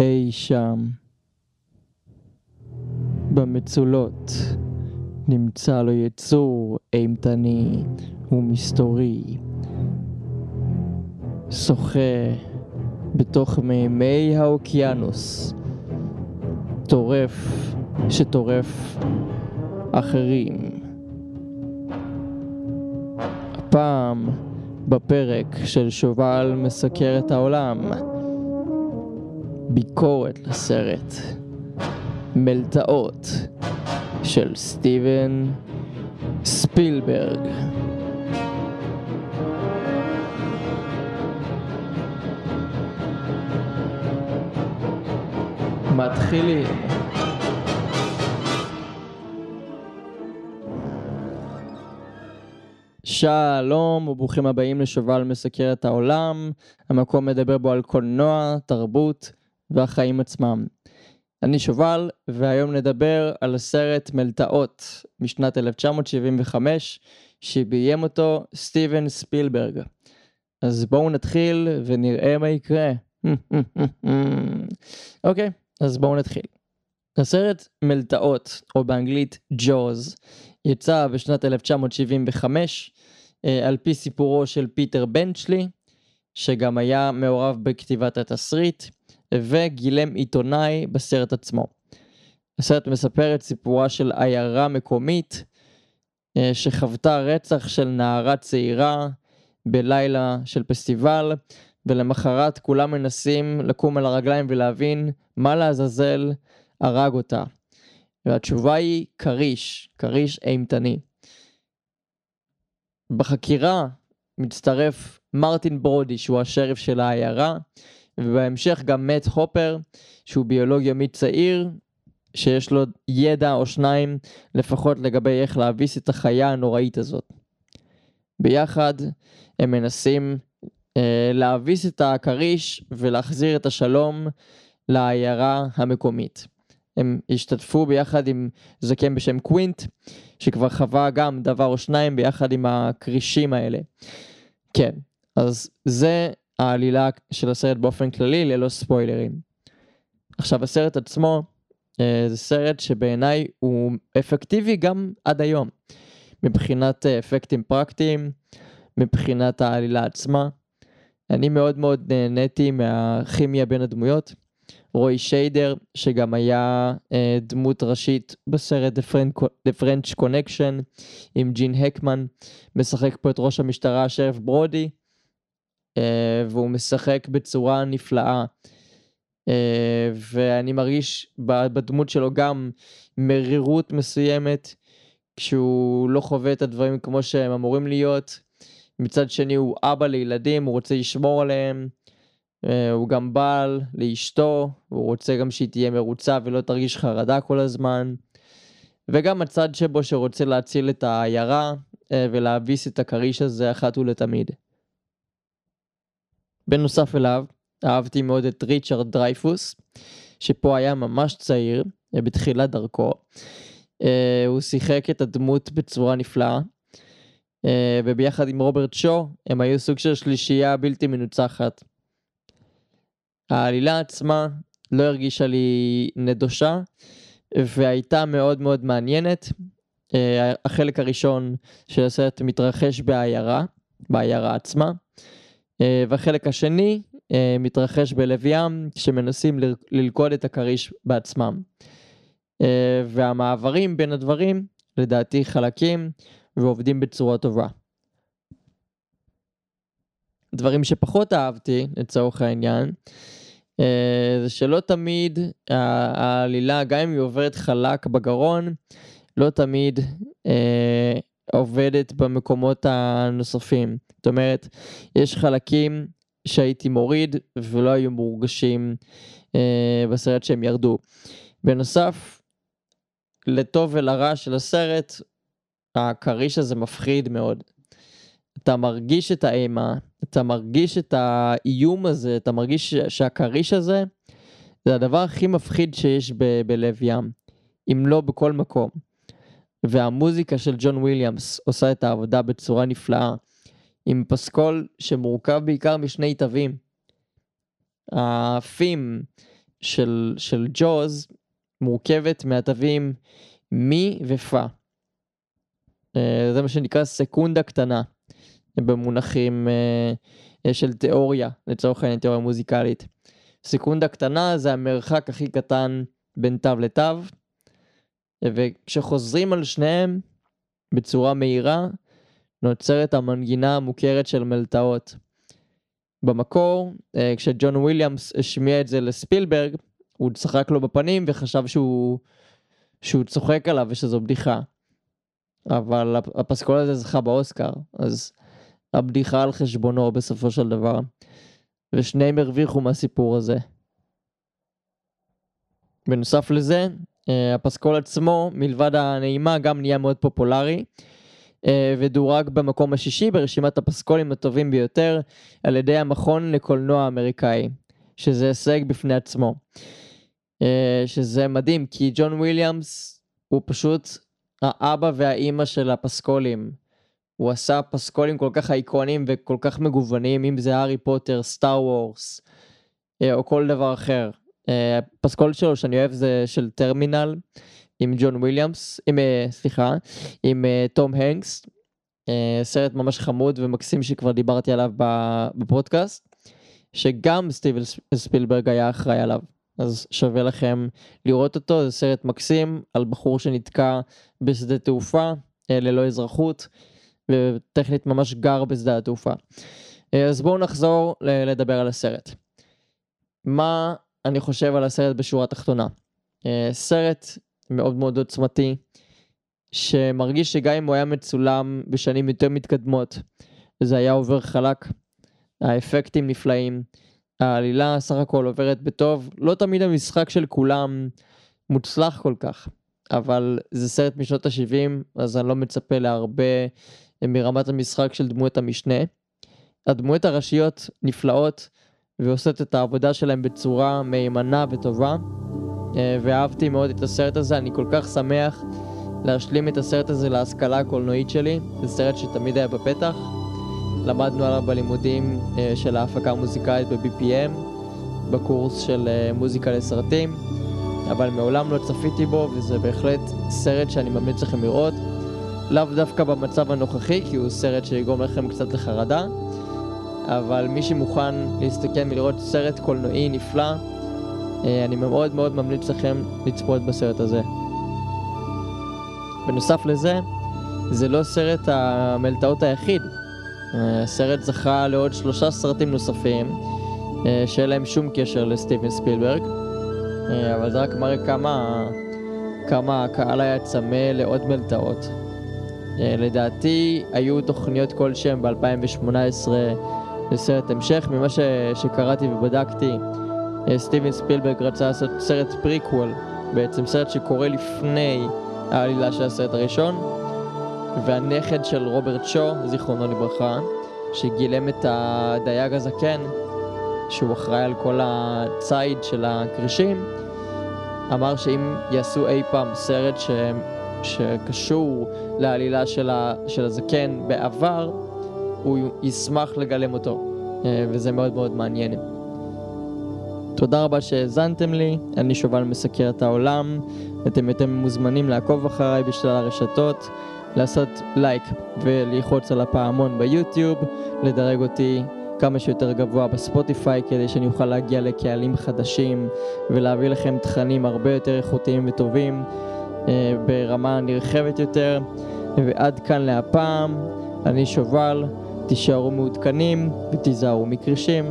אי שם, במצולות, נמצא לו יצור אימתני ומסתורי. שוחה בתוך מימי האוקיינוס, טורף שטורף אחרים. הפעם בפרק של שובל מסקר את העולם, ביקורת לסרט מלטעות של סטיבן ספילברג. מתחילים. שלום וברוכים הבאים לשובל מסקר את העולם, המקום מדבר בו על קולנוע, תרבות והחיים עצמם. אני שובל והיום נדבר על הסרט מלטעות משנת 1975 שביים אותו סטיבן ספילברג. אז בואו נתחיל ונראה מה יקרה. אוקיי, okay, אז בואו נתחיל. הסרט מלטעות, או באנגלית ג'וז, יצא בשנת 1975 אה, על פי סיפורו של פיטר בנצ'לי, שגם היה מעורב בכתיבת התסריט, וגילם עיתונאי בסרט עצמו. הסרט מספר את סיפורה של עיירה מקומית אה, שחוותה רצח של נערה צעירה בלילה של פסטיבל, ולמחרת כולם מנסים לקום על הרגליים ולהבין מה לעזאזל הרג אותה. והתשובה היא כריש, כריש אימתני. בחקירה מצטרף מרטין ברודי שהוא השריף של העיירה ובהמשך גם מאט הופר שהוא ביולוג ימי צעיר שיש לו ידע או שניים לפחות לגבי איך להביס את החיה הנוראית הזאת. ביחד הם מנסים אה, להביס את הכריש ולהחזיר את השלום לעיירה המקומית. הם השתתפו ביחד עם זקן בשם קווינט, שכבר חווה גם דבר או שניים ביחד עם הכרישים האלה. כן, אז זה העלילה של הסרט באופן כללי, ללא ספוילרים. עכשיו, הסרט עצמו, אה, זה סרט שבעיניי הוא אפקטיבי גם עד היום, מבחינת אה, אפקטים פרקטיים, מבחינת העלילה עצמה. אני מאוד מאוד נהניתי מהכימיה בין הדמויות. רוי שיידר, שגם היה אה, דמות ראשית בסרט The French Connection עם ג'ין הקמן, משחק פה את ראש המשטרה השריף ברודי, והוא משחק בצורה נפלאה. אה, ואני מרגיש בדמות שלו גם מרירות מסוימת, כשהוא לא חווה את הדברים כמו שהם אמורים להיות. מצד שני הוא אבא לילדים, הוא רוצה לשמור עליהם. אה, הוא גם בעל לאשתו, הוא רוצה גם שהיא תהיה מרוצה ולא תרגיש חרדה כל הזמן. וגם הצד שבו שרוצה להציל את העיירה אה, ולהביס את הכריש הזה אחת ולתמיד. בנוסף אליו, אהבתי מאוד את ריצ'רד דרייפוס, שפה היה ממש צעיר, בתחילת דרכו. הוא שיחק את הדמות בצורה נפלאה, וביחד עם רוברט שו, הם היו סוג של שלישייה בלתי מנוצחת. העלילה עצמה לא הרגישה לי נדושה והייתה מאוד מאוד מעניינת. אה, החלק הראשון של הסרט מתרחש בעיירה, בעיירה עצמה, והחלק השני אה, מתרחש בלב ים שמנסים ללכוד את הכריש בעצמם. והמעברים בין הדברים לדעתי חלקים ועובדים בצורה טובה. דברים שפחות אהבתי לצורך העניין אה, זה שלא תמיד העלילה גם אם היא עוברת חלק בגרון לא תמיד אה, עובדת במקומות הנוספים זאת אומרת יש חלקים שהייתי מוריד ולא היו מורגשים אה, בסרט שהם ירדו. בנוסף לטוב ולרע של הסרט הכריש הזה מפחיד מאוד. אתה מרגיש את האימה, אתה מרגיש את האיום הזה, אתה מרגיש שהכריש הזה זה הדבר הכי מפחיד שיש ב- בלב ים, אם לא בכל מקום. והמוזיקה של ג'ון וויליאמס עושה את העבודה בצורה נפלאה, עם פסקול שמורכב בעיקר משני תווים. הפים של, של ג'וז מורכבת מהתווים מי ופה. אה, זה מה שנקרא סקונדה קטנה במונחים אה, של תיאוריה, לצורך העניין תיאוריה מוזיקלית. סקונדה קטנה זה המרחק הכי קטן בין תו לתו, וכשחוזרים על שניהם בצורה מהירה, נוצרת המנגינה המוכרת של מלטעות. במקור, אה, כשג'ון וויליאמס השמיע את זה לספילברג, הוא צחק לו בפנים וחשב שהוא, שהוא צוחק עליו ושזו בדיחה. אבל הפסקול הזה זכה באוסקר, אז הבדיחה על חשבונו בסופו של דבר. ושניהם הרוויחו מהסיפור הזה. בנוסף לזה, הפסקול עצמו, מלבד הנעימה, גם נהיה מאוד פופולרי. אה, ודורג במקום השישי ברשימת הפסקולים הטובים ביותר על ידי המכון לקולנוע האמריקאי, שזה הישג בפני עצמו. אה, שזה מדהים, כי ג'ון וויליאמס הוא פשוט האבא והאימא של הפסקולים. הוא עשה פסקולים כל כך אייקוניים וכל כך מגוונים, אם זה הארי פוטר, Star Wars, אה, או כל דבר אחר. הפסקול שלו שאני אוהב זה של טרמינל, עם ג'ון וויליאמס, עם, אה, סליחה, עם אה, תום הנקס, אה, סרט ממש חמוד ומקסים שכבר דיברתי עליו בפודקאסט, שגם סטיבל ספילברג היה אחראי עליו. אז שווה לכם לראות אותו, זה סרט מקסים על בחור שנתקע בשדה תעופה ללא אזרחות, וטכנית ממש גר בשדה התעופה. אז בואו נחזור לדבר על הסרט. מה אני חושב על הסרט בשורה התחתונה? סרט מאוד מאוד עוצמתי, שמרגיש שגם אם הוא היה מצולם בשנים יותר מתקדמות, זה היה עובר חלק, האפקטים נפלאים, העלילה סך הכל עוברת בטוב, לא תמיד המשחק של כולם מוצלח כל כך, אבל זה סרט משנות ה-70, אז אני לא מצפה להרבה מרמת המשחק של דמויות המשנה. הדמויות הראשיות נפלאות ועושות את העבודה שלהם בצורה מהימנה וטובה. אה, ואהבתי מאוד את הסרט הזה, אני כל כך שמח להשלים את הסרט הזה להשכלה הקולנועית שלי, זה סרט שתמיד היה בפתח. למדנו עליו בלימודים אה, של ההפקה המוזיקלית ב-BPM, בקורס של אה, מוזיקה לסרטים, אבל מעולם לא צפיתי בו, וזה בהחלט סרט שאני ממליץ לכם לראות. לאו דווקא במצב הנוכחי, כי הוא סרט שיגרום לכם קצת לחרדה, אבל מי שמוכן להסתכל ולראות סרט קולנועי נפלא, אה, אני מאוד מאוד ממליץ לכם לצפות בסרט הזה. בנוסף לזה, זה לא סרט המלטעות היחיד. הסרט אה, זכה לעוד שלושה סרטים נוספים, אה, שאין להם שום קשר לסטיבן ספילברג, אבל זה רק מראה כמה, כמה הקהל היה צמא לעוד מלתעות. לדעתי היו תוכניות כלשהם ב-2018 לסרט המשך, ממה ש... שקראתי ובדקתי. אה, סטיבן ספילברג רצה לעשות סרט פריקוול, בעצם סרט שקורה לפני העלילה של הסרט הראשון, והנכד של רוברט שו, זיכרונו לברכה, שגילם את הדייג הזקן, שהוא אחראי על כל הציד של הכרישים, אמר שאם יעשו אי פעם סרט ש... שקשור לעלילה של, ה... של הזקן בעבר, הוא ישמח לגלם אותו, אה, וזה מאוד מאוד מעניין. תודה רבה שהאזנתם לי, אני שובל מסקר את העולם, אתם יותר מוזמנים לעקוב אחריי בשלל הרשתות, לעשות לייק וללחוץ על הפעמון ביוטיוב, לדרג אותי כמה שיותר גבוה בספוטיפיי כדי שאני אוכל להגיע לקהלים חדשים ולהביא לכם תכנים הרבה יותר איכותיים וטובים אה, ברמה נרחבת יותר. ועד כאן להפעם, אני שובל, תישארו מעודכנים ותיזהרו מקרישים.